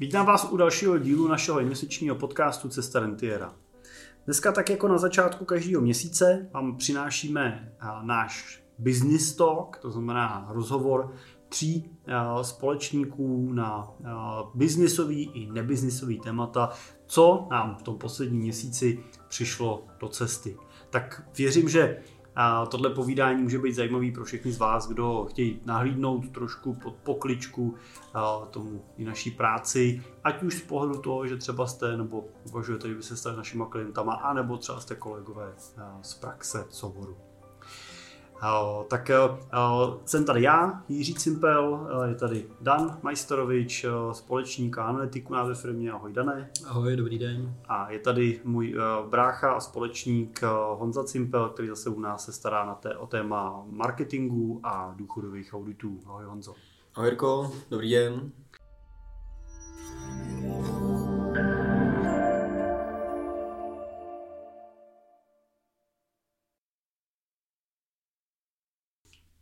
Vítám vás u dalšího dílu našeho investičního podcastu Cesta Rentiera. Dneska tak jako na začátku každého měsíce vám přinášíme náš business talk, to znamená rozhovor tří společníků na biznisový i nebiznisový témata, co nám v tom posledním měsíci přišlo do cesty. Tak věřím, že a tohle povídání může být zajímavý pro všechny z vás, kdo chtějí nahlídnout trošku pod pokličku tomu i naší práci, ať už z pohledu toho, že třeba jste nebo uvažujete, že by se stali našimi klientama, anebo třeba jste kolegové z praxe z oboru. Tak jsem tady já, Jiří Cimpel, je tady Dan Majstorovič, společník a analytiku na ve firmě. Ahoj Dané. Ahoj, dobrý den. A je tady můj brácha a společník Honza Cimpel, který zase u nás se stará na té, o téma marketingu a důchodových auditů. Ahoj Honzo. Ahoj Jirko, dobrý den.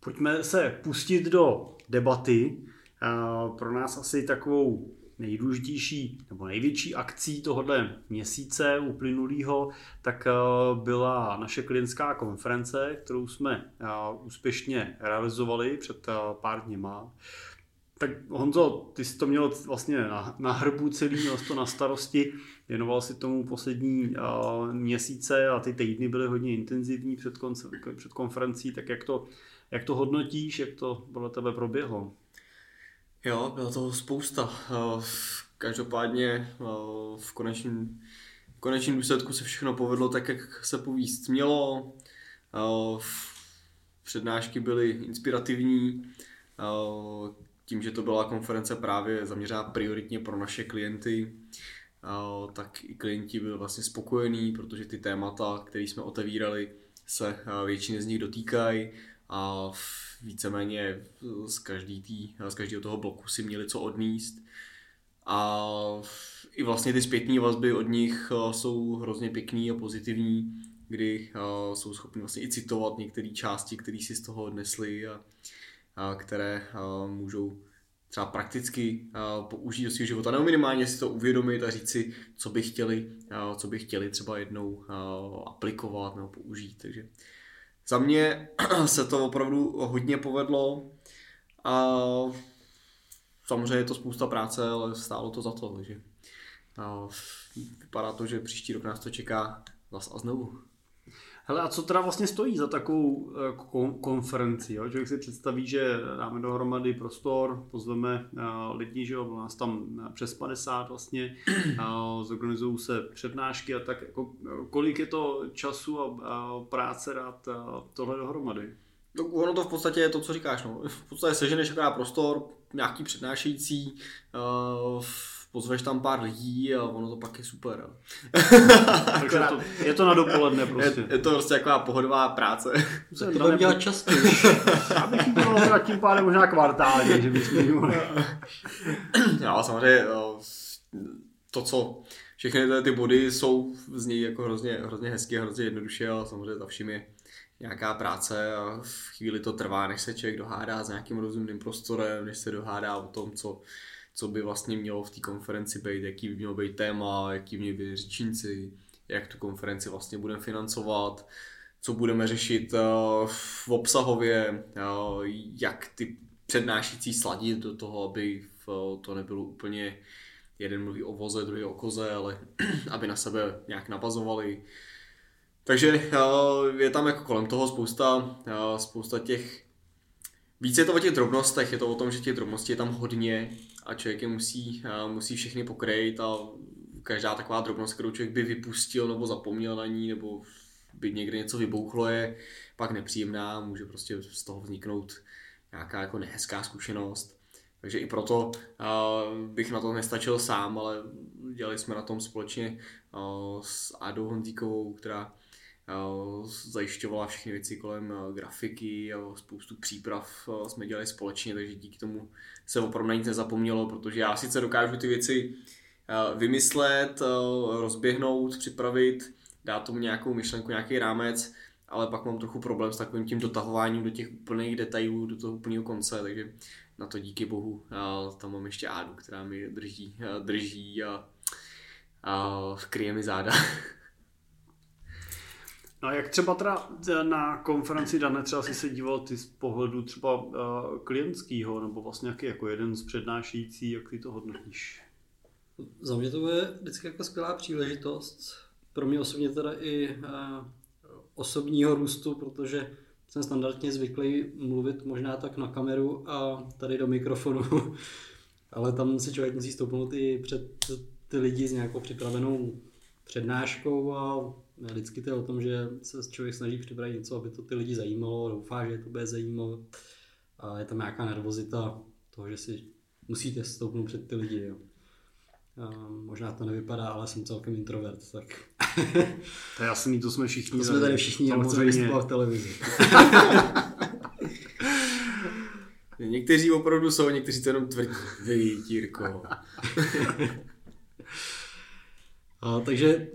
Pojďme se pustit do debaty. Pro nás asi takovou nejdůležitější nebo největší akcí tohohle měsíce uplynulého, tak byla naše klientská konference, kterou jsme úspěšně realizovali před pár dněma. Tak Honzo, ty jsi to měl vlastně na, na hrbu celý, měl to na starosti, věnoval si tomu poslední uh, měsíce a ty týdny byly hodně intenzivní před, konce, před konferencí, tak jak to jak to hodnotíš, jak to podle tebe proběhlo? Jo, bylo toho spousta. Eh, každopádně eh, v konečném, v konečném důsledku se všechno povedlo tak, jak se povíst mělo. Eh, přednášky byly inspirativní, tím, že to byla konference právě zaměřená prioritně pro naše klienty, tak i klienti byli vlastně spokojení, protože ty témata, které jsme otevírali, se většiny z nich dotýkají a víceméně z, každý tý, z každého toho bloku si měli co odníst. A i vlastně ty zpětní vazby od nich eh, jsou hrozně pěkný a pozitivní, kdy eh, jsou schopni vlastně i citovat některé části, které si z toho odnesli a, a které a eh, můžou třeba prakticky použít do svého života, nebo minimálně si to uvědomit a říct si, co by chtěli, co by chtěli třeba jednou aplikovat nebo použít. Takže za mě se to opravdu hodně povedlo a samozřejmě je to spousta práce, ale stálo to za to, takže vypadá to, že příští rok nás to čeká zas a znovu. Hele, a co teda vlastně stojí za takovou eh, konferenci? Jo? Člověk si představí, že dáme dohromady prostor, pozveme uh, lidi, že jo, nás tam eh, přes 50 vlastně, zorganizují se přednášky a tak, jako, kolik je to času a, práce dát uh, tohle dohromady? No, ono to v podstatě je to, co říkáš. No. V podstatě seženeš akorát prostor, nějaký přednášející, uh, pozveš tam pár lidí a ono to pak je super. Takže to, je to na dopoledne prostě. Je, je to prostě taková pohodová práce. Tak to budeme dělat častěji. Já bych jim to tím pádem možná kvartálně, že mohli. Jo, samozřejmě to, co všechny ty body jsou z něj jako hrozně, hrozně hezky a hrozně jednoduše, ale samozřejmě za vším je nějaká práce a v chvíli to trvá, než se člověk dohádá s nějakým rozumným prostorem, než se dohádá o tom, co, co by vlastně mělo v té konferenci být, jaký by mělo být téma, jaký měly být řečníci, jak tu konferenci vlastně budeme financovat, co budeme řešit uh, v obsahově, uh, jak ty přednášící sladit do toho, aby uh, to nebylo úplně jeden mluví o voze, druhý o koze, ale aby na sebe nějak navazovali. Takže je tam jako kolem toho spousta, spousta těch Více je to o těch drobnostech, je to o tom, že těch drobností je tam hodně a člověk je musí, musí všechny pokrejt a každá taková drobnost, kterou člověk by vypustil nebo zapomněl na ní, nebo by někde něco vybouchlo, je pak nepříjemná, může prostě z toho vzniknout nějaká jako nehezká zkušenost. Takže i proto uh, bych na to nestačil sám, ale dělali jsme na tom společně uh, s Adou Honzíkovou, která zajišťovala všechny věci kolem grafiky a spoustu příprav jsme dělali společně, takže díky tomu se opravdu na nic nezapomnělo, protože já sice dokážu ty věci vymyslet, rozběhnout, připravit, dát tomu nějakou myšlenku, nějaký rámec, ale pak mám trochu problém s takovým tím dotahováním do těch úplných detailů, do toho úplného konce, takže na to díky bohu tam mám ještě Ádu, která mi drží, drží a, a kryje mi záda. No a jak třeba teda na konferenci Dane třeba si se díval ty z pohledu třeba uh, klientského, nebo vlastně nějaký jako jeden z přednášející, jak ty to hodnotíš? Za mě to bude vždycky jako skvělá příležitost. Pro mě osobně teda i uh, osobního růstu, protože jsem standardně zvyklý mluvit možná tak na kameru a tady do mikrofonu, ale tam si člověk musí stoupnout i před ty lidi s nějakou připravenou přednáškou a vždycky to je o tom, že se člověk snaží připravit něco, aby to ty lidi zajímalo, doufá, že to bude zajímat a je tam nějaká nervozita toho, že si musíte stoupnout před ty lidi. Jo. A možná to nevypadá, ale jsem celkem introvert, tak... to je jasný, to jsme všichni. To jsme tady všichni, jenom v televizi. Někteří opravdu jsou, někteří to jenom tvrdí. Vy, Tírko. A, takže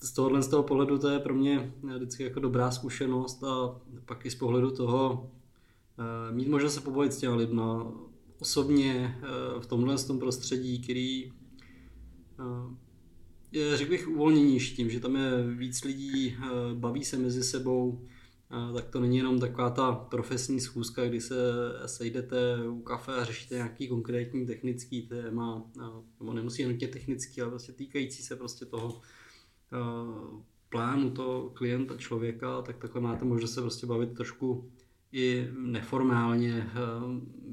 z tohohle z toho pohledu to je pro mě vždycky jako dobrá zkušenost a pak i z pohledu toho e, mít možnost se pobavit s těmi lidma osobně e, v tomhle tom prostředí, který e, je, řekl bych, uvolněnější tím, že tam je víc lidí, baví se mezi sebou, tak to není jenom taková ta profesní schůzka, kdy se sejdete u kafe a řešíte nějaký konkrétní technický téma, nebo nemusí nutně technický, ale prostě týkající se prostě toho plánu toho klienta, člověka, tak takhle máte možnost se prostě bavit trošku i neformálně,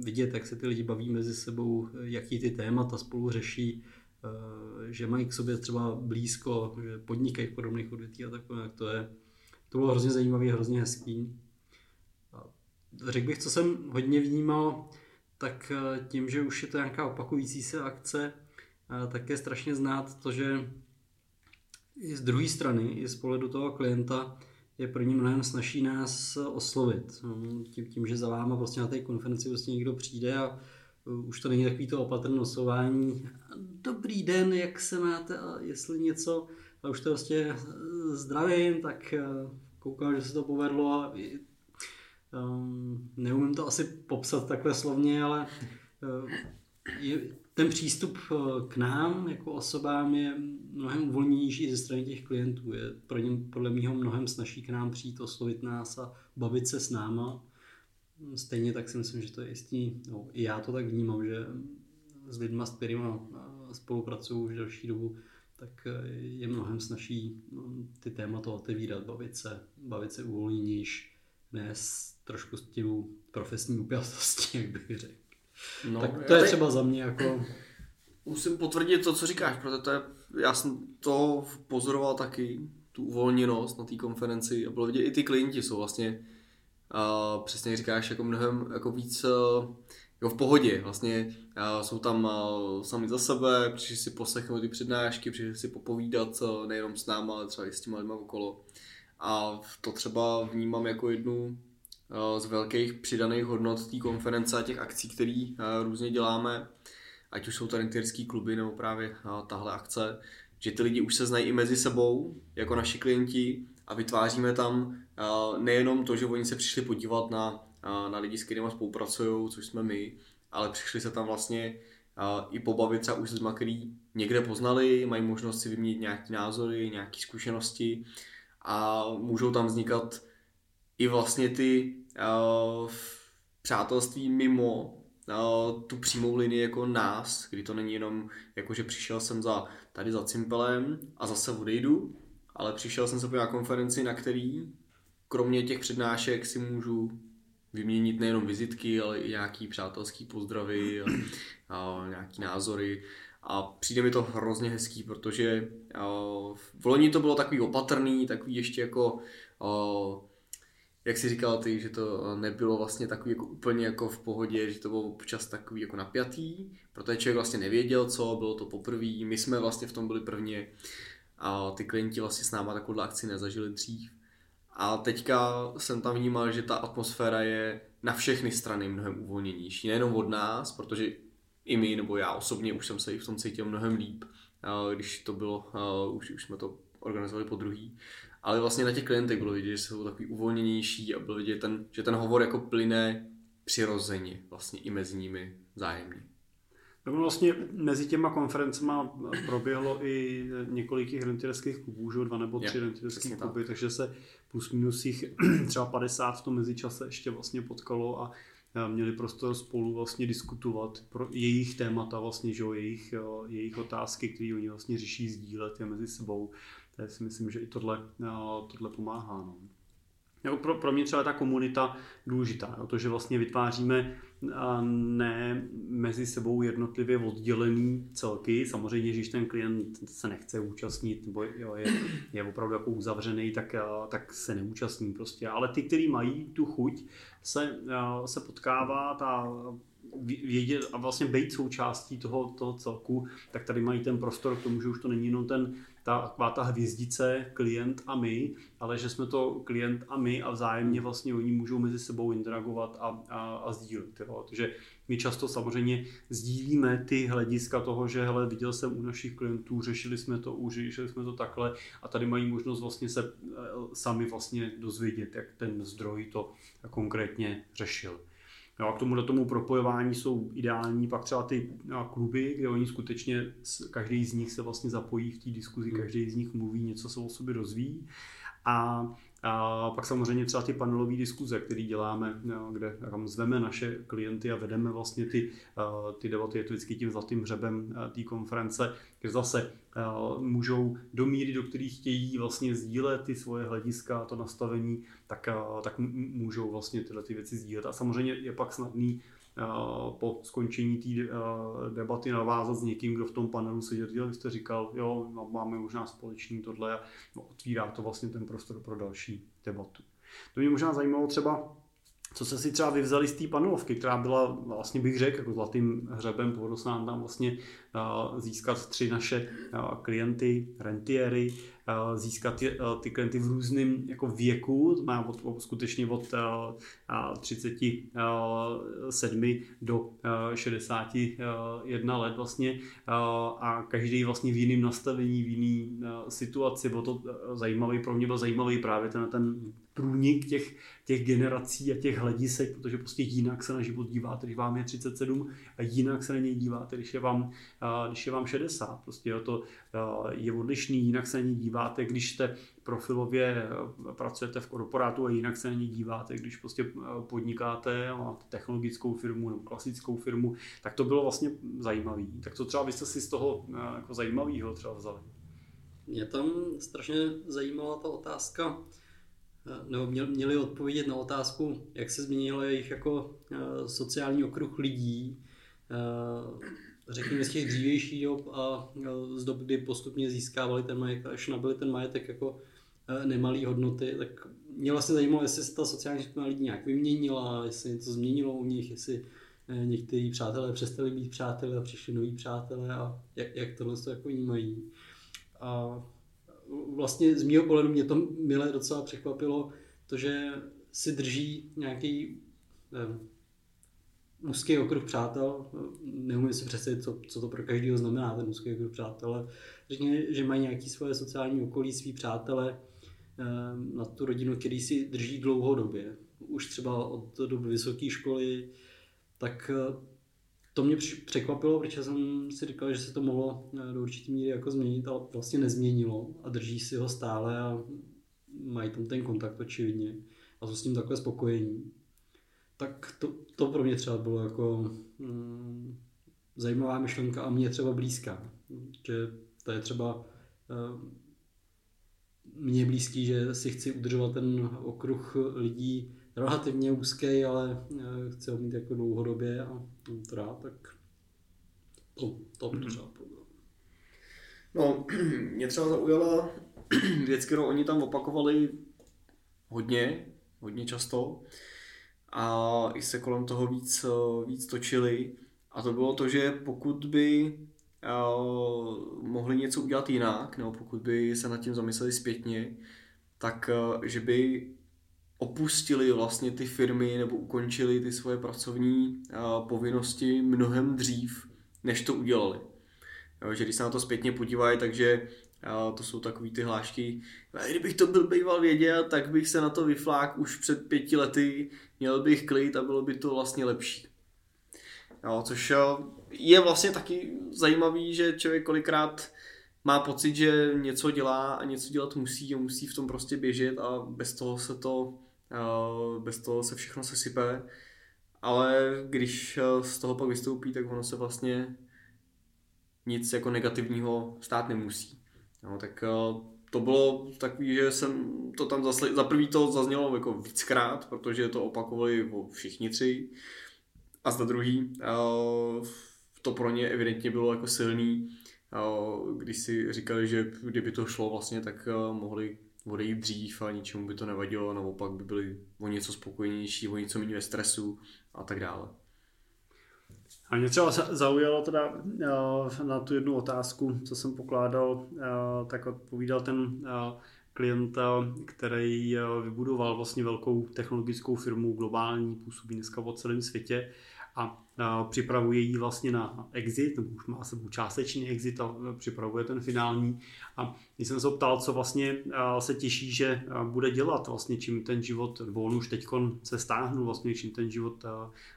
vidět, jak se ty lidi baví mezi sebou, jaký ty témata spolu řeší, že mají k sobě třeba blízko, že podnikají v podobných odvětví a takhle, jak to je to bylo hrozně zajímavý, hrozně hezký. Řekl bych, co jsem hodně vnímal, tak eh, tím, že už je to nějaká opakující se akce, eh, tak je strašně znát to, že i z druhé strany, i z pohledu toho klienta, je pro ně mnohem snaží nás oslovit. No, tím, tím, že za váma prostě na té konferenci prostě někdo přijde a eh, už to není takový to opatrné nosování. Dobrý den, jak se máte a jestli něco, a už to prostě zdravím, tak eh, koukám, že se to povedlo a um, neumím to asi popsat takhle slovně, ale uh, je, ten přístup k nám jako osobám je mnohem uvolněnější ze strany těch klientů. Je pro ně podle mého mnohem snaží k nám přijít, oslovit nás a bavit se s náma. Stejně tak si myslím, že to je jistý, no, i já to tak vnímám, že s lidmi, s kterými spolupracuju už delší dobu, tak eh, je mnohem snaží no, ty témata otevírat, bavit se, bavit se uvolněnější, ne s trošku s tím profesní upjatosti, jak bych řekl. No, tak to je teď... třeba za mě jako... Musím potvrdit to, co říkáš, protože to je, já jsem to pozoroval taky, tu uvolněnost na té konferenci a bylo vidět, i ty klienti jsou vlastně, uh, přesně říkáš, jako mnohem jako víc uh, jo, v pohodě. Vlastně jsou tam uh, sami za sebe, přišli si poslechnout ty přednášky, přišli si popovídat uh, nejenom s náma, ale třeba i s těma lidma okolo. A to třeba vnímám jako jednu uh, z velkých přidaných hodnot té konference a těch akcí, které různě děláme, ať už jsou to rentierské kluby nebo právě tahle akce, že ty lidi už se znají i mezi sebou, jako naši klienti, a vytváříme tam nejenom to, že oni se přišli podívat na na lidi, s kterými spolupracují, což jsme my, ale přišli se tam vlastně i pobavit třeba už s lidmi, který někde poznali, mají možnost si vyměnit nějaké názory, nějaké zkušenosti a můžou tam vznikat i vlastně ty uh, přátelství mimo uh, tu přímou linii jako nás, kdy to není jenom jako, že přišel jsem za, tady za Cimpelem a zase odejdu, ale přišel jsem se po na konferenci, na který kromě těch přednášek si můžu vyměnit nejenom vizitky, ale i nějaký přátelský pozdravy a, a nějaký názory. A přijde mi to hrozně hezký, protože a, v loni to bylo takový opatrný, takový ještě jako, a, jak si říkal ty, že to nebylo vlastně takový jako úplně jako v pohodě, že to bylo občas takový jako napjatý, protože člověk vlastně nevěděl co, bylo to poprvé, my jsme vlastně v tom byli prvně a ty klienti vlastně s náma takovou akci nezažili dřív. A teďka jsem tam vnímal, že ta atmosféra je na všechny strany mnohem uvolněnější. Nejenom od nás, protože i my, nebo já osobně už jsem se i v tom cítil mnohem líp, když to bylo, už, už jsme to organizovali po druhý. Ale vlastně na těch klientech bylo vidět, že jsou takový uvolněnější a bylo vidět, ten, že ten hovor jako plyne přirozeně vlastně i mezi nimi zájemně. Tak vlastně mezi těma konferencema proběhlo i několik těch rentierských klubů, že dva nebo tři rentierské kluby, tak. takže se plus minus jich třeba 50 v tom mezičase ještě vlastně potkalo a měli prostor spolu vlastně diskutovat pro jejich témata, vlastně, že jejich, jejich otázky, které oni vlastně řeší, sdílet je mezi sebou. Takže si myslím, že i tohle, tohle pomáhá. No. Jo, pro, pro mě třeba ta komunita důležitá, jo, to, že vlastně vytváříme ne mezi sebou jednotlivě oddělený celky. Samozřejmě, když ten klient se nechce účastnit nebo jo, je, je opravdu jako uzavřený, tak, tak se neúčastní prostě. Ale ty, kteří mají tu chuť se, se potkávat a vědět a vlastně být součástí toho, toho celku, tak tady mají ten prostor k tomu, že už to není jenom ten ta, taková ta hvězdice, klient a my, ale že jsme to klient a my a vzájemně vlastně oni můžou mezi sebou interagovat a, a, a sdílet. Jo. Takže my často samozřejmě sdílíme ty hlediska toho, že hele, viděl jsem u našich klientů, řešili jsme to, už řešili jsme to takhle a tady mají možnost vlastně se eh, sami vlastně dozvědět, jak ten zdroj to konkrétně řešil. Jo, a k tomu tomu propojování jsou ideální pak třeba ty kluby, kde oni skutečně, každý z nich se vlastně zapojí v té diskuzi, hmm. každý z nich mluví, něco se o sobě rozvíjí. A a pak samozřejmě třeba ty panelové diskuze, které děláme, kde tam zveme naše klienty a vedeme vlastně ty, ty debaty, je to vždycky tím zlatým hřebem té konference, kde zase můžou do míry, do kterých chtějí vlastně sdílet ty svoje hlediska, to nastavení, tak, tak můžou vlastně tyhle ty věci sdílet. A samozřejmě je pak snadný po skončení té debaty navázat s někým, kdo v tom panelu seděl, vy jste říkal, jo, no, máme možná společný tohle no, otvírá to vlastně ten prostor pro další debatu. To mě možná zajímalo třeba, co se si třeba vyvzali z té panelovky, která byla, vlastně bych řekl, jako zlatým hřebem, nám tam vlastně získat tři naše klienty, rentiery, získat ty, ty klienty v různém jako věku, má od, skutečně od 37 do 61 let vlastně a každý vlastně v jiném nastavení, v jiný situaci. Bylo to zajímavý, pro mě byl zajímavý právě ten, ten průnik těch, těch generací a těch hledisek, protože prostě jinak se na život díváte, když vám je 37 a jinak se na něj díváte, když je vám, když je vám 60. Prostě jo, to je odlišný, jinak se na něj díváte, když jste profilově pracujete v korporátu a jinak se na něj díváte, když prostě podnikáte, máte technologickou firmu nebo klasickou firmu, tak to bylo vlastně zajímavé. Tak co třeba vy jste si z toho jako zajímavého třeba vzali? Mě tam strašně zajímala ta otázka, nebo měli odpovědět na otázku, jak se změnil jejich jako sociální okruh lidí, řekněme z těch dřívějších dob a z dob, kdy postupně získávali ten majetek, až nabili ten majetek jako nemalý hodnoty, tak mě vlastně zajímalo, jestli se ta sociální skupina lidí nějak vyměnila, jestli něco změnilo u nich, jestli e, někteří přátelé přestali být přátelé a přišli noví přátelé a jak, jak tohle to jako vnímají. A vlastně z mého pohledu mě to milé docela překvapilo, to, že si drží nějaký nevím, úzký okruh přátel, neumím si představit, co, co to pro každého znamená, ten úzký okruh přátel, ale řekněme, že mají nějaké svoje sociální okolí, svý přátele, ehm, na tu rodinu, který si drží dlouhodobě. Už třeba od doby vysoké školy, tak eh, to mě překvapilo, protože jsem si říkal, že se to mohlo eh, do určité míry jako změnit, ale vlastně nezměnilo a drží si ho stále a mají tam ten kontakt očividně a jsou s tím takhle spokojení. Tak to, to pro mě třeba bylo jako mm, zajímavá myšlenka a mě třeba blízká. Že to je třeba uh, mně blízký, že si chci udržovat ten okruh lidí relativně úzký, ale uh, chci ho mít jako dlouhodobě a to rád, tak to, to mm-hmm. třeba bylo. No, mě třeba zaujala věc, kterou oni tam opakovali hodně, hodně často a i se kolem toho víc, víc točili. A to bylo to, že pokud by uh, mohli něco udělat jinak, nebo pokud by se nad tím zamysleli zpětně, tak uh, že by opustili vlastně ty firmy nebo ukončili ty svoje pracovní povinnosti mnohem dřív, než to udělali. Že když se na to zpětně podívají, takže a to jsou takový ty hlášky, kdybych to byl býval věděl, tak bych se na to vyflák už před pěti lety, měl bych klid a bylo by to vlastně lepší. Jo, což je vlastně taky zajímavý, že člověk kolikrát má pocit, že něco dělá a něco dělat musí a musí v tom prostě běžet a bez toho se to, bez toho se všechno sesype. Ale když z toho pak vystoupí, tak ono se vlastně nic jako negativního stát nemusí. No, tak to bylo takový, že jsem to tam zasli, za prvý to zaznělo jako víckrát, protože to opakovali všichni tři. A za druhý, to pro ně evidentně bylo jako silný, když si říkali, že kdyby to šlo vlastně, tak mohli odejít dřív a ničemu by to nevadilo, naopak by byli o něco spokojenější, o něco méně ve stresu a tak dále. A mě třeba zaujalo teda na tu jednu otázku, co jsem pokládal, tak odpovídal ten klient, který vybudoval vlastně velkou technologickou firmu, globální, působí dneska po celém světě a připravuje ji vlastně na exit, nebo už má sebou částečný exit a připravuje ten finální. A když jsem se ptal, co vlastně se těší, že bude dělat, vlastně čím ten život, nebo on už teď se stáhnul, vlastně čím ten život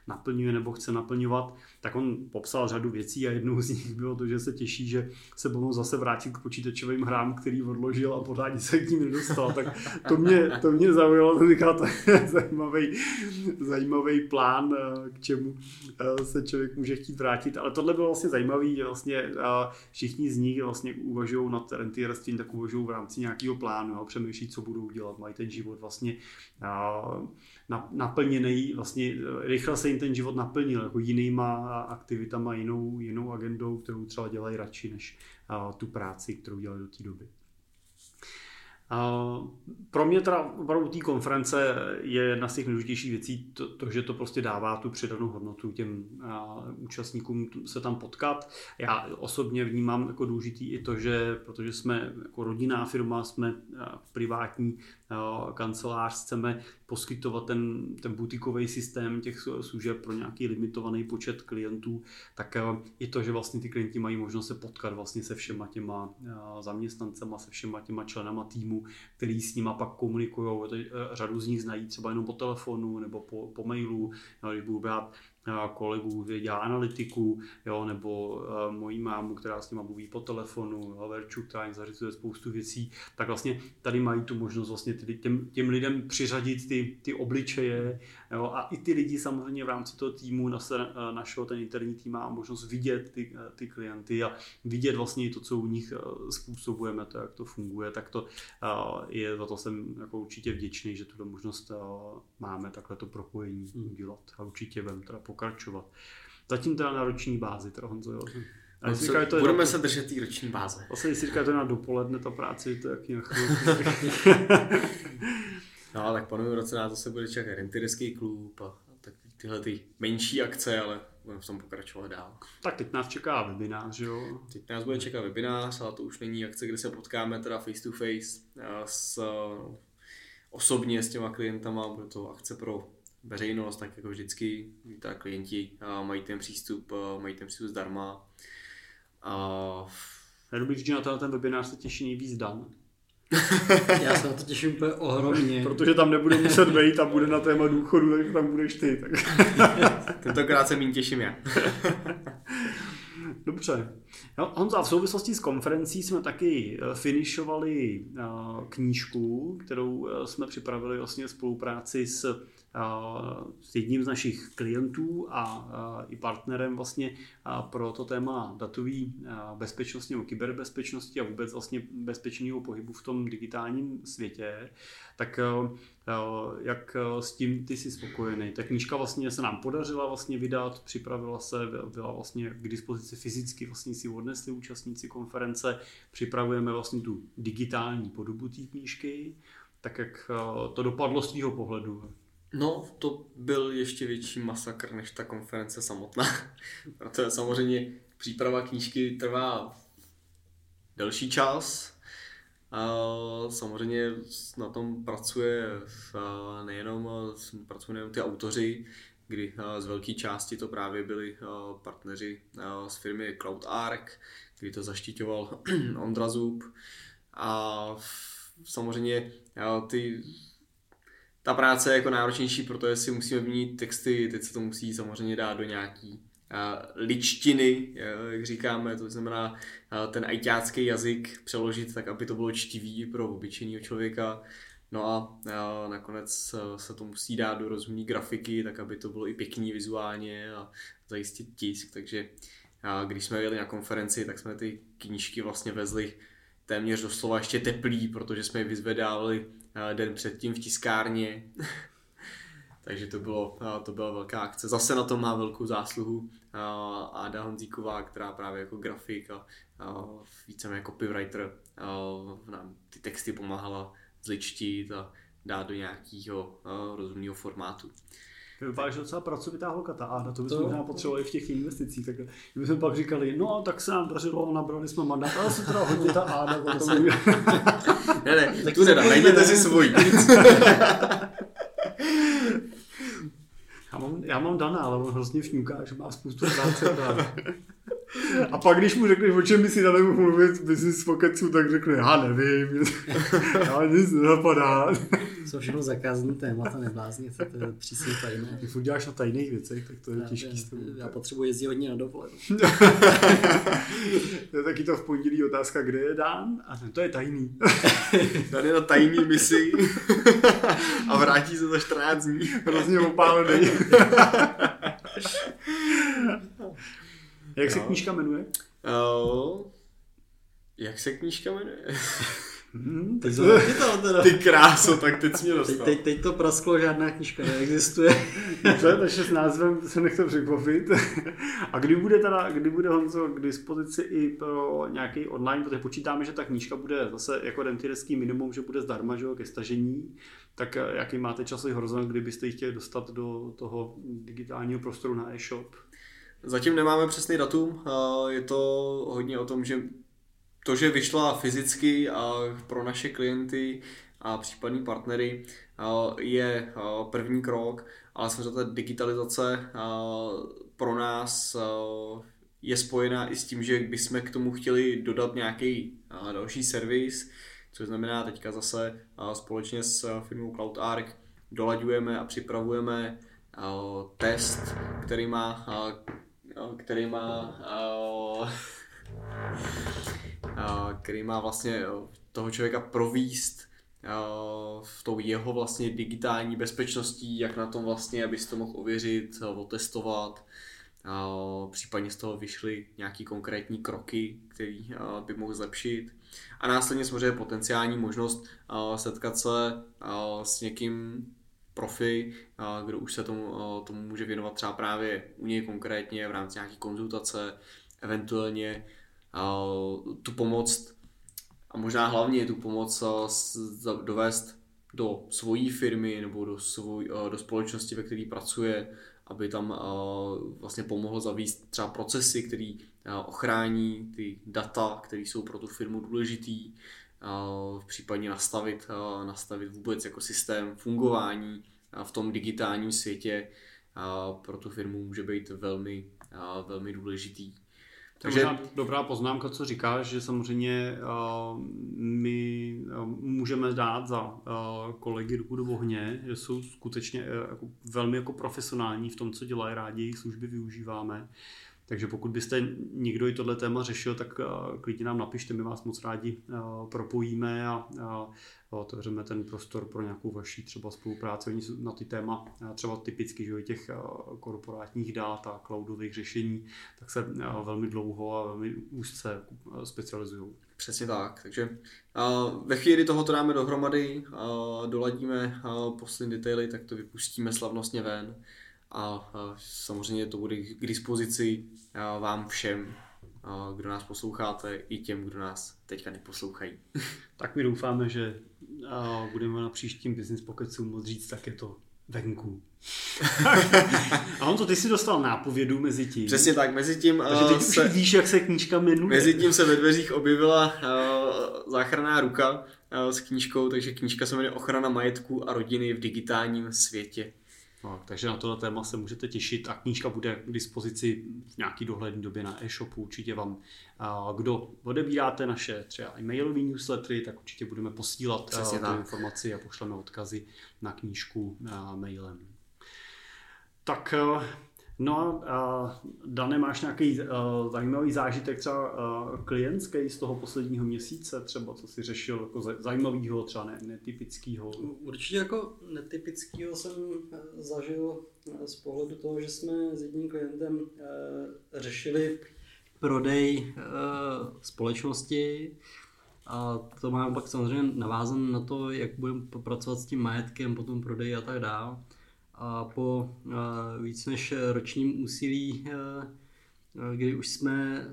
naplňuje nebo chce naplňovat, tak on popsal řadu věcí a jednou z nich bylo to, že se těší, že se budou zase vrátit k počítačovým hrám, který odložil a pořádně se k ním nedostal. Tak to mě, to mě zaujalo, to říká, to je zajímavý, zajímavý plán, k čemu se člověk může chtít vrátit. Ale tohle bylo vlastně zajímavé, že vlastně všichni z nich vlastně uvažují nad rentierství, tak uvažují v rámci nějakého plánu, jo, přemýšlí, co budou dělat, mají ten život vlastně naplněný, vlastně rychle se jim ten život naplnil jako jinýma aktivitama, jinou, jinou agendou, kterou třeba dělají radši než tu práci, kterou dělají do té doby. Pro mě teda opravdu té konference je jedna z těch nejdůležitějších věcí to, to, že to prostě dává tu přidanou hodnotu těm účastníkům se tam potkat. Já osobně vnímám jako důležitý i to, že protože jsme jako rodinná firma, jsme privátní kancelář, chceme poskytovat ten, ten butikový systém těch služeb pro nějaký limitovaný počet klientů, tak i to, že vlastně ty klienti mají možnost se potkat vlastně se všema těma zaměstnancema, se všema těma členama týmu, který s nima pak komunikují. Řadu z nich znají třeba jenom po telefonu nebo po, po mailu, když budu brát kolegů, dělá analytiku, jo, nebo uh, mojí mámu, která s nima mluví po telefonu, jo, Verču, která jim zařizuje spoustu věcí, tak vlastně tady mají tu možnost vlastně těm, těm lidem přiřadit ty, ty obličeje jo, a i ty lidi samozřejmě v rámci toho týmu na se, uh, našeho, ten interní tým má možnost vidět ty, ty klienty a vidět vlastně to, co u nich způsobujeme, to, jak to funguje, tak to uh, je, za to jsem jako určitě vděčný, že tuto možnost uh, máme takhle to propojení hmm. udělat a určitě budeme teda pokračovat. Zatím teda na roční bázi, teda Honzo, jo. No, co, říká, to budeme na, se držet té roční báze. Vlastně, si říká, to na dopoledne ta práce, to je jaký na No, tak panu roce na to se bude čekat rentierský klub a, a tak tyhle ty menší akce, ale budeme v tom pokračovat dál. Tak teď nás čeká webinář, jo? Teď nás bude čekat webinář, ale to už není akce, kde se potkáme teda face to face s, osobně s těma klientama, bude to akce pro veřejnost, tak jako vždycky, ta klienti mají ten přístup, mají ten přístup zdarma. A... Já dobrý, že na ten webinář se těší nejvíc Dan. Já se na to těším úplně ohromně. Protože tam nebude muset být a bude na téma důchodu, tak tam budeš ty. Tak. Tentokrát se méně těším já. Dobře. No, Honza, v souvislosti s konferencí jsme taky eh, finišovali eh, knížku, kterou eh, jsme připravili vlastně v spolupráci s s jedním z našich klientů a i partnerem vlastně pro to téma datové bezpečnosti nebo kyberbezpečnosti a vůbec vlastně bezpečného pohybu v tom digitálním světě, tak jak s tím ty jsi spokojený. Ta knížka vlastně se nám podařila vlastně vydat, připravila se, byla vlastně k dispozici fyzicky, vlastně si odnesli účastníci konference, připravujeme vlastně tu digitální podobu té knížky, tak jak to dopadlo z tvýho pohledu? No, to byl ještě větší masakr než ta konference samotná. Protože samozřejmě příprava knížky trvá delší čas. A samozřejmě na tom pracuje nejenom, pracují nejenom ty autoři, kdy z velké části to právě byli partneři z firmy CloudArk, kdy to zaštiťoval Ondra Zub. A samozřejmě ty ta práce je jako náročnější, protože si musíme vyměnit texty, teď se to musí samozřejmě dát do nějaký ličtiny, jak říkáme, to znamená ten ajťácký jazyk přeložit tak, aby to bylo čtivý pro obyčejného člověka. No a nakonec se to musí dát do rozumné grafiky, tak aby to bylo i pěkný vizuálně a zajistit tisk, takže když jsme jeli na konferenci, tak jsme ty knížky vlastně vezli téměř doslova ještě teplý, protože jsme je vyzvedávali den předtím v tiskárně. Takže to, bylo, to byla velká akce. Zase na tom má velkou zásluhu Áda Honzíková, která právě jako grafik a, víceméně copywriter nám ty texty pomáhala zličtit a dát do nějakého rozumného formátu. To vypadá, že docela pracovitá holka ta Áda, to bychom to... možná potřebovali v těch investicích. Tak my jsme pak říkali, no tak se nám dařilo, nabrali jsme mandát, ale se teda hodně ta Áda. ne, ne, tu teda, najděte si svojí. Já mám, já mám Dana, ale on hrozně vňuká, že má spoustu práce. A pak, když mu řekneš, o čem by si dali mluvit business pocketsu, tak řekne, já nevím, já nic nenapadá. Jsou všechno zakázané témata, neblázně, to je přísně tajné. Ty furt děláš na tajných věcech, tak to je já, těžký. Já, já potřebuji jezdit hodně na dovolenou. to je taky to v pondělí otázka, kde je Dan? A to je tajný. Dan je na tajný misi a vrátí se za 14 dní. Hrozně opálený. Jak se knížka jmenuje? Uh, jak se knížka jmenuje? Hmm, teď to, ty, to, teda. ty kráso, tak teď jsi mě dostal. Teď, teď, teď to prasklo, žádná knížka neexistuje. Dobře, takže s názvem se nechte překvapit. A kdy bude teda, kdy bude Honzo k dispozici i pro nějaký online, protože počítáme, že ta knížka bude zase jako rentierský minimum, že bude zdarma, že jo, ke stažení. Tak eh, jaký máte časový horizont, kdybyste ji chtěli dostat do toho digitálního prostoru na e-shop? Zatím nemáme přesný datum, je to hodně o tom, že to, že vyšla fyzicky a pro naše klienty a případní partnery je první krok, ale samozřejmě ta digitalizace pro nás je spojená i s tím, že bychom k tomu chtěli dodat nějaký další servis, což znamená teďka zase společně s firmou CloudArk dolaďujeme a připravujeme test, který má který má který má vlastně toho člověka províst v tou jeho vlastně digitální bezpečností, jak na tom vlastně, abys to mohl ověřit, otestovat, případně z toho vyšly nějaký konkrétní kroky, který by mohl zlepšit. A následně samozřejmě potenciální možnost setkat se s někým, profi, kdo už se tomu, tomu může věnovat třeba právě u něj konkrétně v rámci nějaké konzultace, eventuálně tu pomoc a možná hlavně tu pomoc dovést do svojí firmy nebo do, svoj, do společnosti, ve které pracuje, aby tam vlastně pomohl zavíst třeba procesy, které ochrání ty data, které jsou pro tu firmu důležitý, případně nastavit, nastavit vůbec jako systém fungování v tom digitálním světě pro tu firmu může být velmi, velmi důležitý. Takže dobrá poznámka, co říkáš, že samozřejmě uh, my uh, můžeme dát za uh, kolegy ruku do ohně, že jsou skutečně jako, velmi jako profesionální v tom, co dělají, rádi jejich služby využíváme. Takže pokud byste někdo i tohle téma řešil, tak uh, klidně nám napište, my vás moc rádi uh, propojíme a otevřeme ten prostor pro nějakou vaši třeba spolupráci. Oni na ty téma třeba typicky že těch korporátních dát a cloudových řešení, tak se velmi dlouho a velmi úzce specializují. Přesně tak, takže ve chvíli toho to dáme dohromady, doladíme poslední detaily, tak to vypustíme slavnostně ven a samozřejmě to bude k dispozici vám všem, kdo nás posloucháte, i těm, kdo nás teďka neposlouchají. tak my doufáme, že budeme na příštím Business Pocketsu moct říct, tak je to venku. a on to ty si dostal nápovědu mezi tím. Přesně tak, mezi tím... Takže teď se, víš, jak se knížka jmenuje. Mezi tím se ve dveřích objevila uh, záchranná ruka uh, s knížkou, takže knížka se jmenuje Ochrana majetku a rodiny v digitálním světě. No, takže na tohle téma se můžete těšit a knížka bude k dispozici v nějaký dohlední době na e-shopu. Určitě vám, kdo odebíráte naše třeba e-mailové newslettery, tak určitě budeme posílat Přesně tu informaci a pošleme odkazy na knížku mailem. Tak No a Dane, máš nějaký uh, zajímavý zážitek třeba uh, klientský z toho posledního měsíce, třeba co jsi řešil jako zajímavého, třeba ne, netypického? Určitě jako netypického jsem eh, zažil z pohledu toho, že jsme s jedním klientem uh, řešili prodej uh, společnosti a to máme pak samozřejmě navázan na to, jak budeme pracovat s tím majetkem, potom prodej a tak dále a po víc než ročním úsilí, kdy už jsme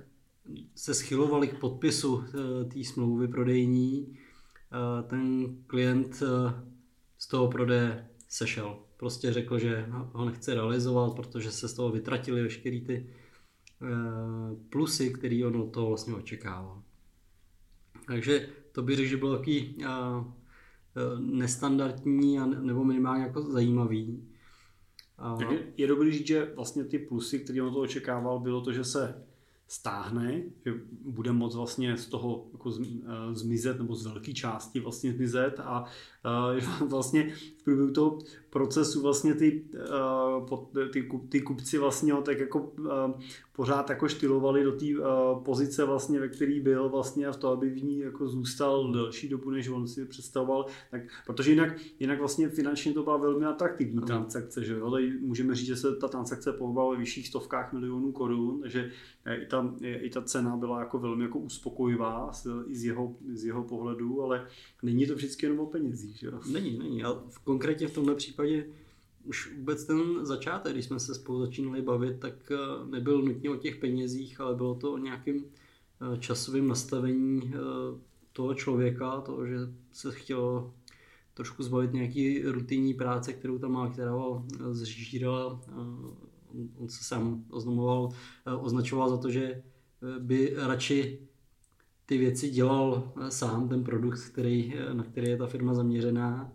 se schylovali k podpisu té smlouvy prodejní, ten klient z toho prodeje sešel. Prostě řekl, že ho nechce realizovat, protože se z toho vytratili veškeré ty plusy, které on od toho vlastně očekával. Takže to bych řekl, že bylo takový nestandardní nebo minimálně jako zajímavý. Tak je, dobrý říct, že vlastně ty plusy, které on to očekával, bylo to, že se stáhne, že bude moct vlastně z toho jako eh, zmizet nebo z velké části vlastně zmizet a uh, vlastně v průběhu toho procesu vlastně ty, uh, ty, ty kupci vlastně tak jako uh, pořád jako štylovali do té uh, pozice vlastně, ve který byl vlastně a v to, aby v ní jako zůstal delší dobu, než on si představoval, tak, protože jinak, jinak vlastně finančně to byla velmi atraktivní transakce, že jo, Tady můžeme říct, že se ta transakce pohovala ve vyšších stovkách milionů korun, takže i ta, i ta cena byla jako velmi jako uspokojivá i z jeho, z jeho pohledu, ale není to vždycky jenom o penězích, že jo? Není, není, ale v, konkrétně v tomhle případě už vůbec ten začátek, když jsme se spolu začínali bavit, tak eh, nebyl nutně o těch penězích, ale bylo to o nějakém eh, časovém nastavení eh, toho člověka, toho, že se chtělo trošku zbavit nějaký rutinní práce, kterou tam má, která ho zžírala. On se sám oznamoval, označoval za to, že by radši ty věci dělal sám, ten produkt, který, na který je ta firma zaměřená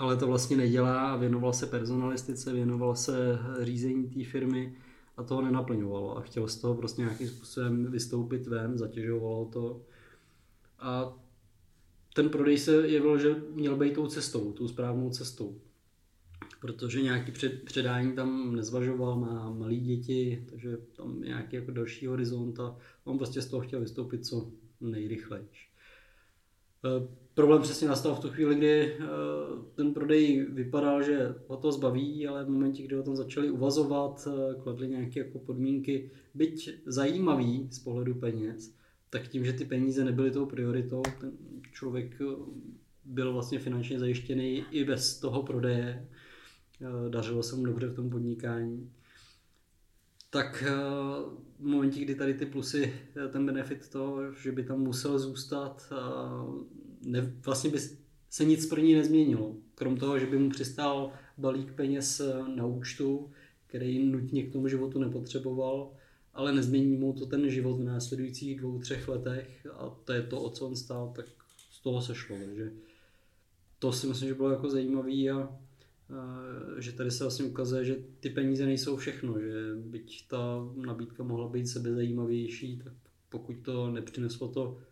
ale to vlastně nedělá, věnoval se personalistice, věnoval se řízení té firmy a toho nenaplňovalo a chtěl z toho prostě nějakým způsobem vystoupit ven, zatěžovalo to. A ten prodej se jevil, že měl být tou cestou, tou správnou cestou. Protože nějaký před, předání tam nezvažoval, má malé děti, takže tam nějaký jako další horizont a on prostě z toho chtěl vystoupit co nejrychleji. Eh, problém přesně nastal v tu chvíli, kdy eh, ten prodej vypadal, že o to zbaví, ale v momentě, kdy o tom začali uvazovat, eh, kladli nějaké jako podmínky, byť zajímavý z pohledu peněz, tak tím, že ty peníze nebyly tou prioritou, ten člověk byl vlastně finančně zajištěný i bez toho prodeje, dařilo se mu dobře v tom podnikání, tak v momentě, kdy tady ty plusy, ten benefit to, že by tam musel zůstat, ne, vlastně by se nic pro ní nezměnilo. Krom toho, že by mu přistál balík peněz na účtu, který nutně k tomu životu nepotřeboval, ale nezmění mu to ten život v následujících dvou, třech letech a to je to, o co on stál, tak z toho se šlo. Takže to si myslím, že bylo jako zajímavé a že tady se vlastně ukazuje, že ty peníze nejsou všechno, že byť ta nabídka mohla být sebezajímavější, tak pokud to nepřineslo to, eh,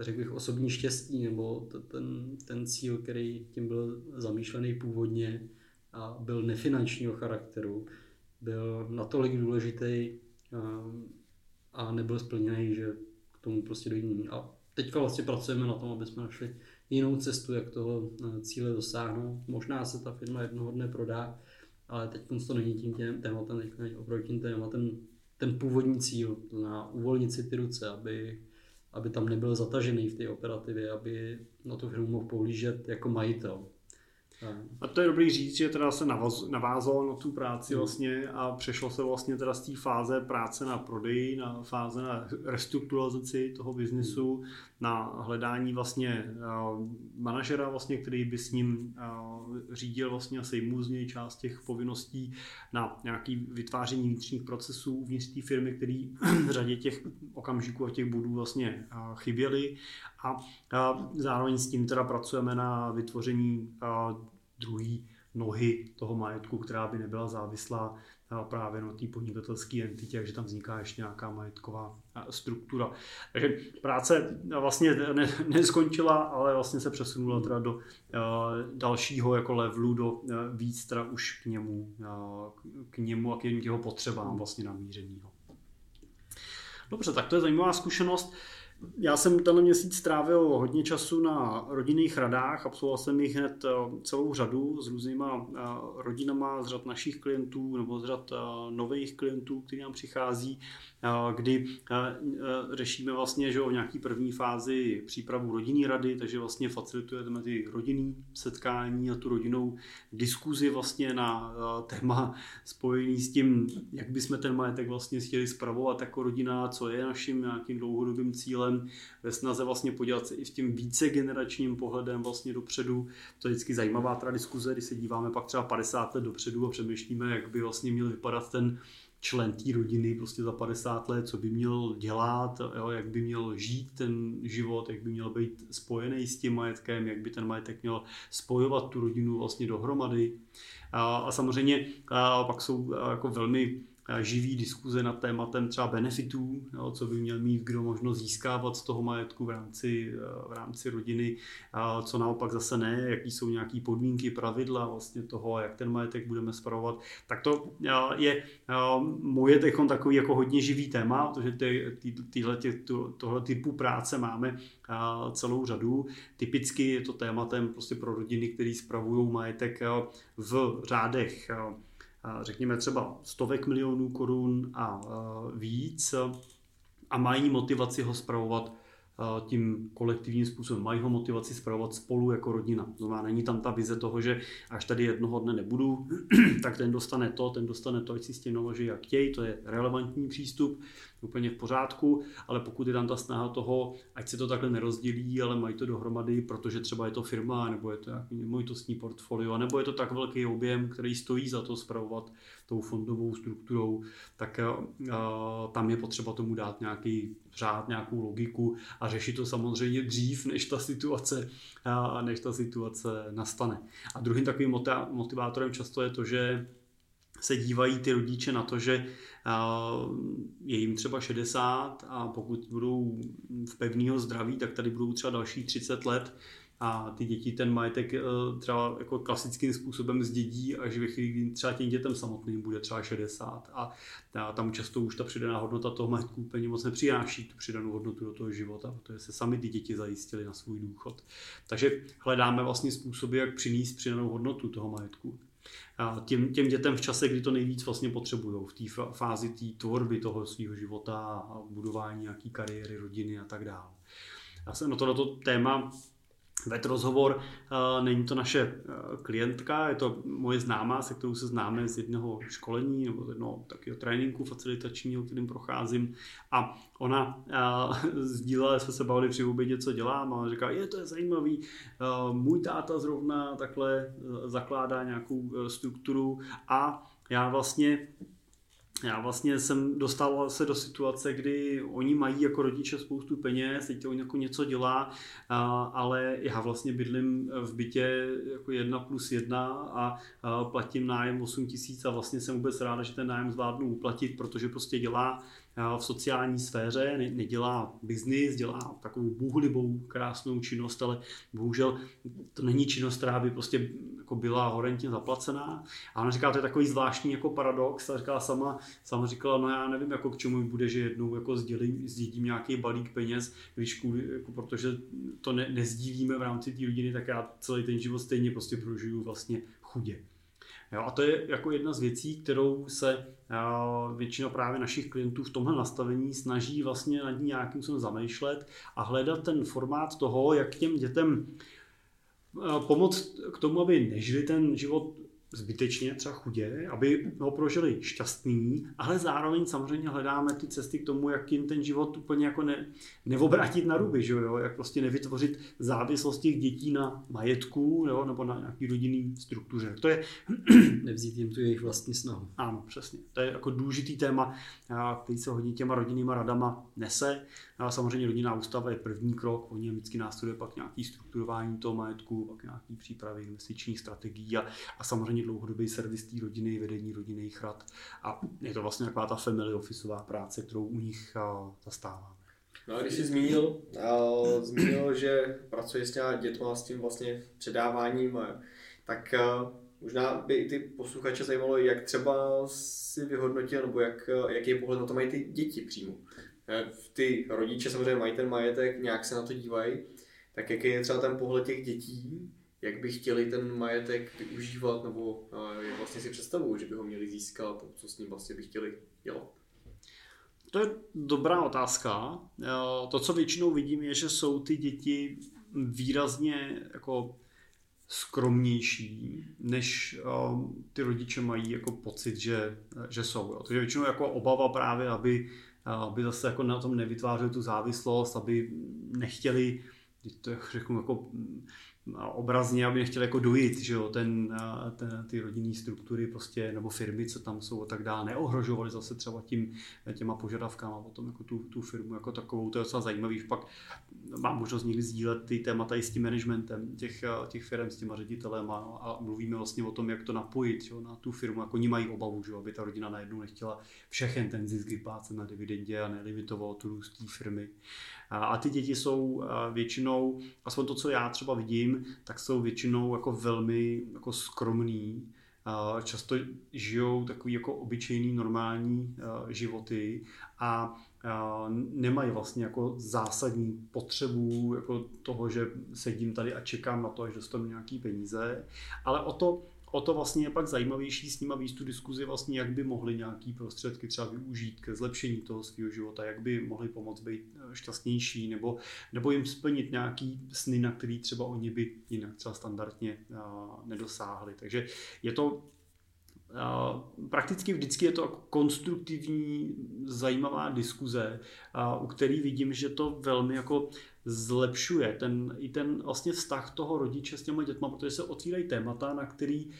řekl bych, osobní štěstí nebo ten, ten cíl, který tím byl zamýšlený původně a byl nefinančního charakteru, byl natolik důležitý a, eh, a nebyl splněný, že k tomu prostě dojít A teďka vlastně pracujeme na tom, aby jsme našli jinou cestu, jak toho eh, cíle dosáhnout. Možná se ta firma jednoho dne prodá, ale teď to není tím tématem, teď opravdu tím tématem ten původní cíl, to znamená uvolnit si ty ruce, aby, aby tam nebyl zatažený v té operativě, aby na tu firmu mohl pohlížet jako majitel. A to je dobrý říct, že teda se navázalo na tu práci hmm. vlastně a přešlo se vlastně teda z té fáze práce na prodeji, na fáze na restrukturalizaci toho biznesu, hmm. na hledání vlastně uh, manažera vlastně, který by s ním uh, řídil vlastně a sejmul z něj část těch povinností na nějaký vytváření vnitřních procesů uvnitř té firmy, který v řadě těch okamžiků a těch bodů vlastně uh, chyběly a zároveň s tím teda pracujeme na vytvoření druhý nohy toho majetku, která by nebyla závislá právě na té podnikatelské entitě, takže tam vzniká ještě nějaká majetková struktura. Takže práce vlastně ne, neskončila, ale vlastně se přesunula teda do uh, dalšího jako levelu, do uh, víc teda už k němu, uh, k němu a k jeho potřebám vlastně namířenýho. Dobře, tak to je zajímavá zkušenost. Uh, já jsem tenhle měsíc strávil hodně času na rodinných radách, absolvoval jsem jich hned eh, celou řadu s různýma eh, rodinama z řad našich klientů nebo z řad eh, nových klientů, kteří nám přichází, kdy řešíme vlastně, že o nějaký první fázi přípravu rodinný rady, takže vlastně facilitujeme ty rodinný setkání a tu rodinou diskuzi vlastně na téma spojený s tím, jak bychom ten majetek vlastně chtěli spravovat jako rodina, co je naším nějakým dlouhodobým cílem, pohledem, ve snaze vlastně podívat se i s tím vícegeneračním pohledem vlastně dopředu. To je vždycky zajímavá ta diskuze, když se díváme pak třeba 50 let dopředu a přemýšlíme, jak by vlastně měl vypadat ten člen té rodiny prostě za 50 let, co by měl dělat, jo, jak by měl žít ten život, jak by měl být spojený s tím majetkem, jak by ten majetek měl spojovat tu rodinu vlastně dohromady. A, a samozřejmě a pak jsou jako velmi živý diskuze nad tématem třeba benefitů, jo, co by měl mít kdo možno získávat z toho majetku v rámci, v rámci rodiny, a co naopak zase ne, jaký jsou nějaké podmínky, pravidla vlastně toho, jak ten majetek budeme spravovat. Tak to je moje teď takový jako hodně živý téma, protože ty, ty, tyhle, ty, tohle typu práce máme celou řadu. Typicky je to tématem prostě pro rodiny, které spravují majetek v řádech řekněme třeba stovek milionů korun a víc a mají motivaci ho spravovat tím kolektivním způsobem. Mají ho motivaci spravovat spolu jako rodina. Znamená, není tam ta vize toho, že až tady jednoho dne nebudu, tak ten dostane to, ten dostane to, ať si s tím naloží jak chtějí, to je relevantní přístup úplně v pořádku, ale pokud je tam ta snaha toho, ať se to takhle nerozdělí, ale mají to dohromady, protože třeba je to firma, nebo je to nějaký nemovitostní portfolio, nebo je to tak velký objem, který stojí za to spravovat tou fondovou strukturou, tak uh, tam je potřeba tomu dát nějaký řád, nějakou logiku a řešit to samozřejmě dřív, než ta situace, uh, než ta situace nastane. A druhým takovým motivátorem často je to, že se dívají ty rodiče na to, že je jim třeba 60 a pokud budou v pevného zdraví, tak tady budou třeba další 30 let a ty děti ten majetek e, třeba jako klasickým způsobem zdědí, až ve chvíli, třeba těm dětem samotným bude třeba 60 a tam často už ta přidaná hodnota toho majetku úplně moc nepřináší tu přidanou hodnotu do toho života, protože se sami ty děti zajistili na svůj důchod. Takže hledáme vlastně způsoby, jak přinést přidanou hodnotu toho majetku těm, těm dětem v čase, kdy to nejvíc vlastně potřebují, v té fázi té tvorby toho svého života a budování nějaké kariéry, rodiny a tak dále. Já jsem na tohleto téma vedl rozhovor. Není to naše klientka, je to moje známá, se kterou se známe z jednoho školení nebo z jednoho takového tréninku facilitačního, kterým procházím. A ona sdílela, jsme se bavili při obědě, co dělám a říká, je to je zajímavý, můj táta zrovna takhle zakládá nějakou strukturu a já vlastně já vlastně jsem dostal se do situace, kdy oni mají jako rodiče spoustu peněz, teď to jako něco dělá, ale já vlastně bydlím v bytě jako jedna plus jedna a platím nájem 8 tisíc a vlastně jsem vůbec ráda, že ten nájem zvládnu uplatit, protože prostě dělá v sociální sféře, ne, nedělá biznis, dělá takovou bůhlivou krásnou činnost, ale bohužel to není činnost, která by prostě jako byla horentně zaplacená. A ona říká, to je takový zvláštní jako paradox, a říkala sama, sama říkala, no já nevím, jako k čemu bude, že jednou jako sdělím, sdílím nějaký balík peněz, když kvůli, jako protože to ne, nezdílíme v rámci té rodiny, tak já celý ten život stejně prostě prožiju vlastně chudě. Jo, a to je jako jedna z věcí, kterou se většina právě našich klientů v tomhle nastavení snaží vlastně nad ní nějakým způsobem zamýšlet a hledat ten formát toho, jak těm dětem pomoct k tomu, aby nežili ten život zbytečně, třeba chudě, aby ho prožili šťastný, ale zároveň samozřejmě hledáme ty cesty k tomu, jak jim ten život úplně jako ne, neobrátit na ruby, že jo? jak prostě nevytvořit závislost těch dětí na majetku jo? nebo na nějaký rodinný struktuře. To je... Nevzít jim tu jejich vlastní snahu. Ano, přesně. To je jako důležitý téma, který se hodně těma rodinnýma radama nese. A samozřejmě rodinná ústava je první krok, oni vždycky následuje pak nějaký strukturování toho majetku, pak nějaký přípravy investičních strategií a, a samozřejmě dlouhodobý servis té rodiny, vedení rodinných rad. A je to vlastně taková ta family officeová práce, kterou u nich zastáváme. No a když jsi zmínil, zmínil, že pracuje s těma dětma, s tím vlastně předáváním, tak možná by i ty posluchače zajímalo, jak třeba si vyhodnotil, nebo jak, jaký je pohled na to mají ty děti přímo. Ty rodiče samozřejmě mají ten majetek, nějak se na to dívají, tak jaký je třeba ten pohled těch dětí, jak by chtěli ten majetek využívat, nebo jak vlastně si představují, že by ho měli získat, co s ním vlastně by chtěli dělat? To je dobrá otázka. To, co většinou vidím, je, že jsou ty děti výrazně jako skromnější, než ty rodiče mají jako pocit, že, že jsou. To je většinou jako obava právě, aby, aby zase jako na tom nevytvářeli tu závislost, aby nechtěli, to řeknu jako obrazně, aby nechtěli jako dojít, že jo, ten, ten, ty rodinné struktury prostě, nebo firmy, co tam jsou a tak dále, neohrožovali zase třeba tím, těma požadavkama potom jako tu, tu firmu jako takovou, to je docela zajímavý, pak mám možnost někdy sdílet ty témata i s tím managementem těch, těch firm, s těma ředitelem a, a mluvíme vlastně o tom, jak to napojit že jo, na tu firmu, jako oni mají obavu, že jo, aby ta rodina najednou nechtěla všechen ten zisk vyplácet na dividendě a nelimitoval tu růst té firmy. A ty děti jsou většinou, aspoň to, co já třeba vidím, tak jsou většinou jako velmi jako skromný, často žijou takový jako obyčejný normální životy a nemají vlastně jako zásadní potřebu jako toho, že sedím tady a čekám na to, až dostanu nějaký peníze, ale o to o to vlastně je pak zajímavější s nima výst tu diskuzi vlastně, jak by mohli nějaký prostředky třeba využít ke zlepšení toho svého života, jak by mohli pomoct být eh, šťastnější nebo, nebo jim splnit nějaký sny, na který třeba oni by jinak třeba standardně uh, nedosáhli. Takže je to uh, prakticky vždycky je to konstruktivní, zajímavá diskuze, u který vidím, že to velmi jako zlepšuje ten, i ten vlastně vztah toho rodiče s těma dětma, protože se otvírají témata, na který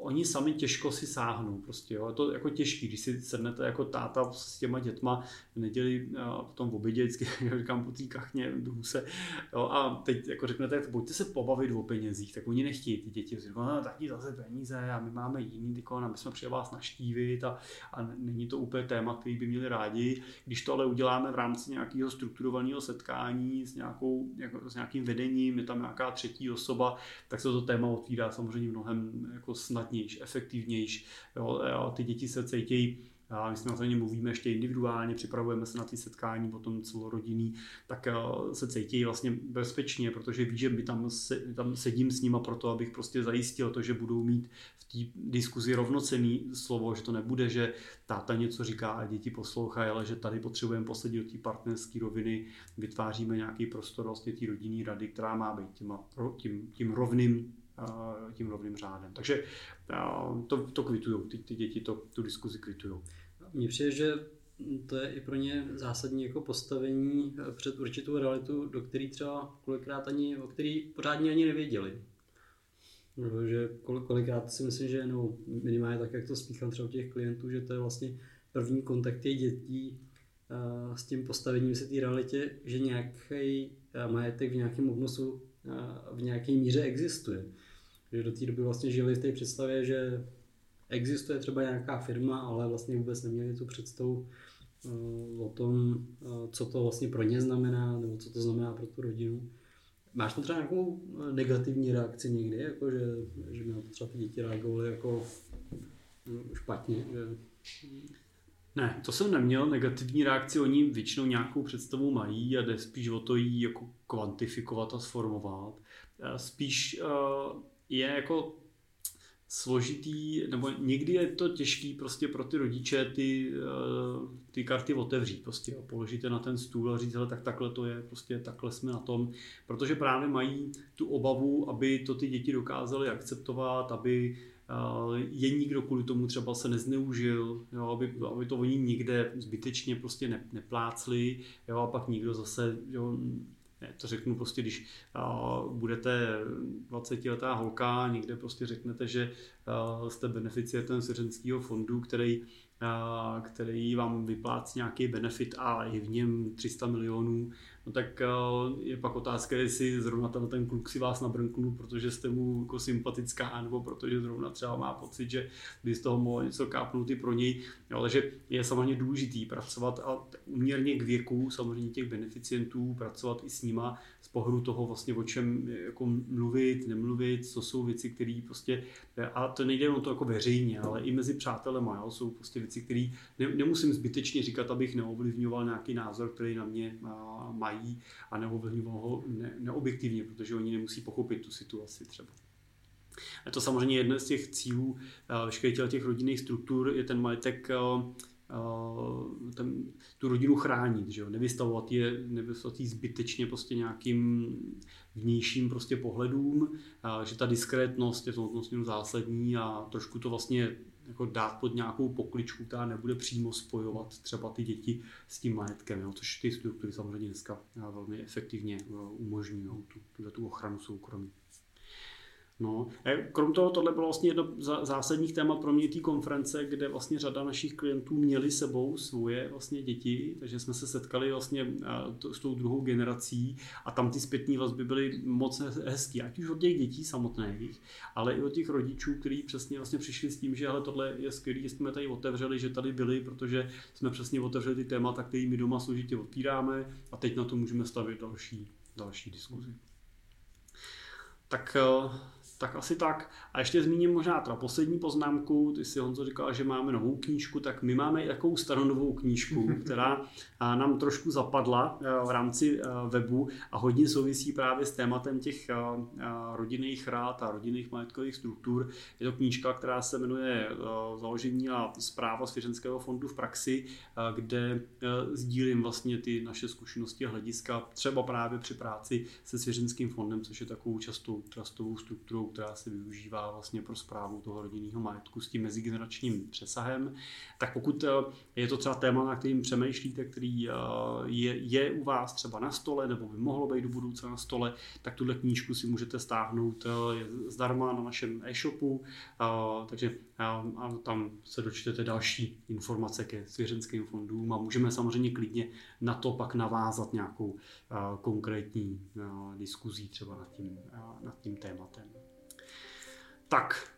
oni sami těžko si sáhnou. Prostě, jo. Je to jako těžký, když si sednete jako táta s těma dětma v neděli a potom v obědě vždycky říkám po té kachně, se. Jo, a teď jako řeknete, pojďte se pobavit o penězích, tak oni nechtějí ty děti. Říkají, no, taky zase peníze a my máme jiný tykon a my jsme přijeli vás naštívit a, a, není to úplně téma, který by měli rádi. Když to ale uděláme v rámci nějakého strukturovaného setkání s, nějakou, jako, s nějakým vedením, je tam nějaká třetí osoba, tak se to téma otvírá samozřejmě mnohem jako snad snadnější, efektivnější. Jo, jo, ty děti se cítí a my jsme to mluvíme ještě individuálně, připravujeme se na ty setkání potom celorodinný, tak eh, se cítí vlastně bezpečně, protože ví, že by tam, se, tam sedím s nima proto, abych prostě zajistil to, že budou mít v té diskuzi rovnocený slovo, že to nebude, že táta něco říká a děti poslouchají, ale že tady potřebujeme posadit do té partnerské roviny, vytváříme nějaký prostor vlastně té rodinné rady, která má být těma, tím, tím rovným tím rovným řádem. Takže to, to kvitují, ty, ty děti to, tu diskuzi kvitují. Mně přijde, že to je i pro ně zásadní jako postavení před určitou realitu, do který třeba kolikrát ani, o který pořádně ani nevěděli. že kolikrát si myslím, že no, minimálně tak, jak to spíchám třeba těch klientů, že to je vlastně první kontakt těch dětí s tím postavením se té realitě, že nějaký majetek v nějakém obnosu v nějaké míře existuje. Že do té doby vlastně žili v té představě, že existuje třeba nějaká firma, ale vlastně vůbec neměli tu představu uh, o tom, uh, co to vlastně pro ně znamená, nebo co to znamená pro tu rodinu. Máš tam třeba nějakou uh, negativní reakci někdy, jako že, že na to třeba ty děti reagovaly jako špatně? Že... Ne, to jsem neměl. Negativní reakci oni většinou nějakou představu mají a jde spíš o to jí jako kvantifikovat a sformovat. Spíš je jako složitý, nebo někdy je to těžký prostě pro ty rodiče ty, eh, ty karty otevřít prostě a položit je na ten stůl a říct, hele, tak takhle to je, prostě takhle jsme na tom, protože právě mají tu obavu, aby to ty děti dokázaly akceptovat, aby je nikdo kvůli tomu třeba se nezneužil, jo, aby, aby to oni nikde zbytečně prostě ne, neplácli, jo, a pak nikdo zase jo, ne, to řeknu prostě, když budete 20-letá holka, někde prostě řeknete, že uh, jste beneficientem svěřenského fondu, který který vám vyplácí nějaký benefit a je v něm 300 milionů, no tak je pak otázka, jestli zrovna ten, ten kluk si vás nabrnknul, protože jste mu jako sympatická, nebo protože zrovna třeba má pocit, že by z toho mohlo něco kápnout i pro něj. Jo, takže je samozřejmě důležitý pracovat a uměrně k věku samozřejmě těch beneficientů, pracovat i s nima z pohledu toho vlastně o čem jako mluvit, nemluvit, co jsou věci, které prostě, a to nejde o to jako veřejně, ale i mezi přátelema, jo, jsou prostě věci, které ne, nemusím zbytečně říkat, abych neovlivňoval nějaký názor, který na mě a, mají a neovlivňoval ho ne, neobjektivně, protože oni nemusí pochopit tu situaci třeba. A to samozřejmě jedno z těch cílů veškerých těch rodinných struktur je ten majetek Eh, ten, tu rodinu chránit, že jo? nevystavovat je, nevystavovat je zbytečně prostě nějakým vnějším prostě pohledům, že ta diskrétnost je v směru zásadní a trošku to vlastně jako dát pod nějakou pokličku, která nebude přímo spojovat třeba ty děti s tím majetkem, jo? což ty struktury samozřejmě dneska velmi efektivně eh, umožňují tu, tu ochranu soukromí. No. Krom toho, tohle bylo vlastně jedno zásadních témat pro mě té konference, kde vlastně řada našich klientů měli sebou svoje vlastně děti, takže jsme se setkali vlastně s tou druhou generací a tam ty zpětní vazby byly moc hezký, ať už od těch dětí samotných, ale i od těch rodičů, kteří přesně vlastně přišli s tím, že ale tohle je skvělé, že jsme tady otevřeli, že tady byli, protože jsme přesně otevřeli ty témata, které my doma složitě otvíráme a teď na to můžeme stavit další, další diskuzi. Tak tak asi tak. A ještě zmíním možná teda poslední poznámku. Ty si Honzo říkal, že máme novou knížku, tak my máme i takovou staronovou knížku, která nám trošku zapadla e, v rámci e, webu a hodně souvisí právě s tématem těch e, rodinných rád a rodinných majetkových struktur. Je to knížka, která se jmenuje Založení a zpráva svěřenského fondu v praxi, kde sdílím vlastně ty naše zkušenosti a hlediska třeba právě při práci se svěřenským fondem, což je takovou častou trustovou strukturou, která se využívá vlastně pro zprávu toho rodinného majetku s tím mezigeneračním přesahem. Tak pokud eh, je to třeba téma, na kterým přemýšlíte, který eh, je, je u vás třeba na stole, nebo by mohlo být do budoucna na stole, tak tuhle knížku si můžete stáhnout eh, zdarma na našem e-shopu, takže a tam se dočtete další informace ke svěřenským fondům a můžeme samozřejmě klidně na to pak navázat nějakou konkrétní diskuzí třeba nad tím, nad tím tématem. Tak,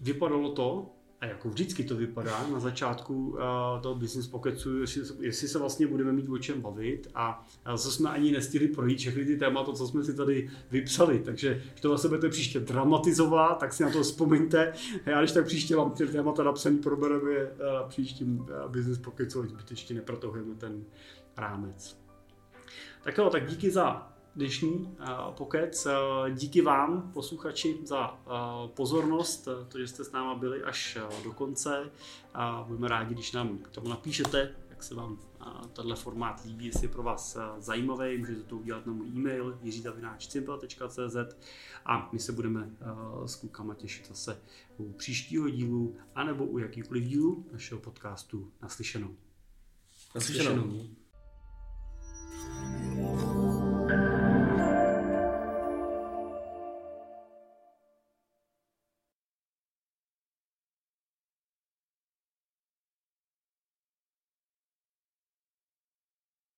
vypadalo to, a jako vždycky to vypadá na začátku uh, toho business pocketu, jestli, jestli se vlastně budeme mít o čem bavit a co jsme ani nestihli projít všechny ty témata, co jsme si tady vypsali, takže když to vlastně budete příště dramatizovat, tak si na to vzpomeňte. Já když tak příště vám ty témata napsaný probereme je na příštím uh, business pocketu, zbytečně neprotahujeme ten rámec. Tak jo, tak díky za dnešní uh, pokec. Uh, díky vám, posluchači, za uh, pozornost, to, že jste s náma byli až do konce. A budeme rádi, když nám k tomu napíšete, jak se vám tenhle formát líbí, jestli je pro vás zajímavý, můžete to udělat na můj e-mail jiřitavináčcimpel.cz a my se budeme s klukama těšit zase u příštího dílu anebo u jakýkoliv dílu našeho podcastu naslyšenou. Naslyšenou. naslyšenou.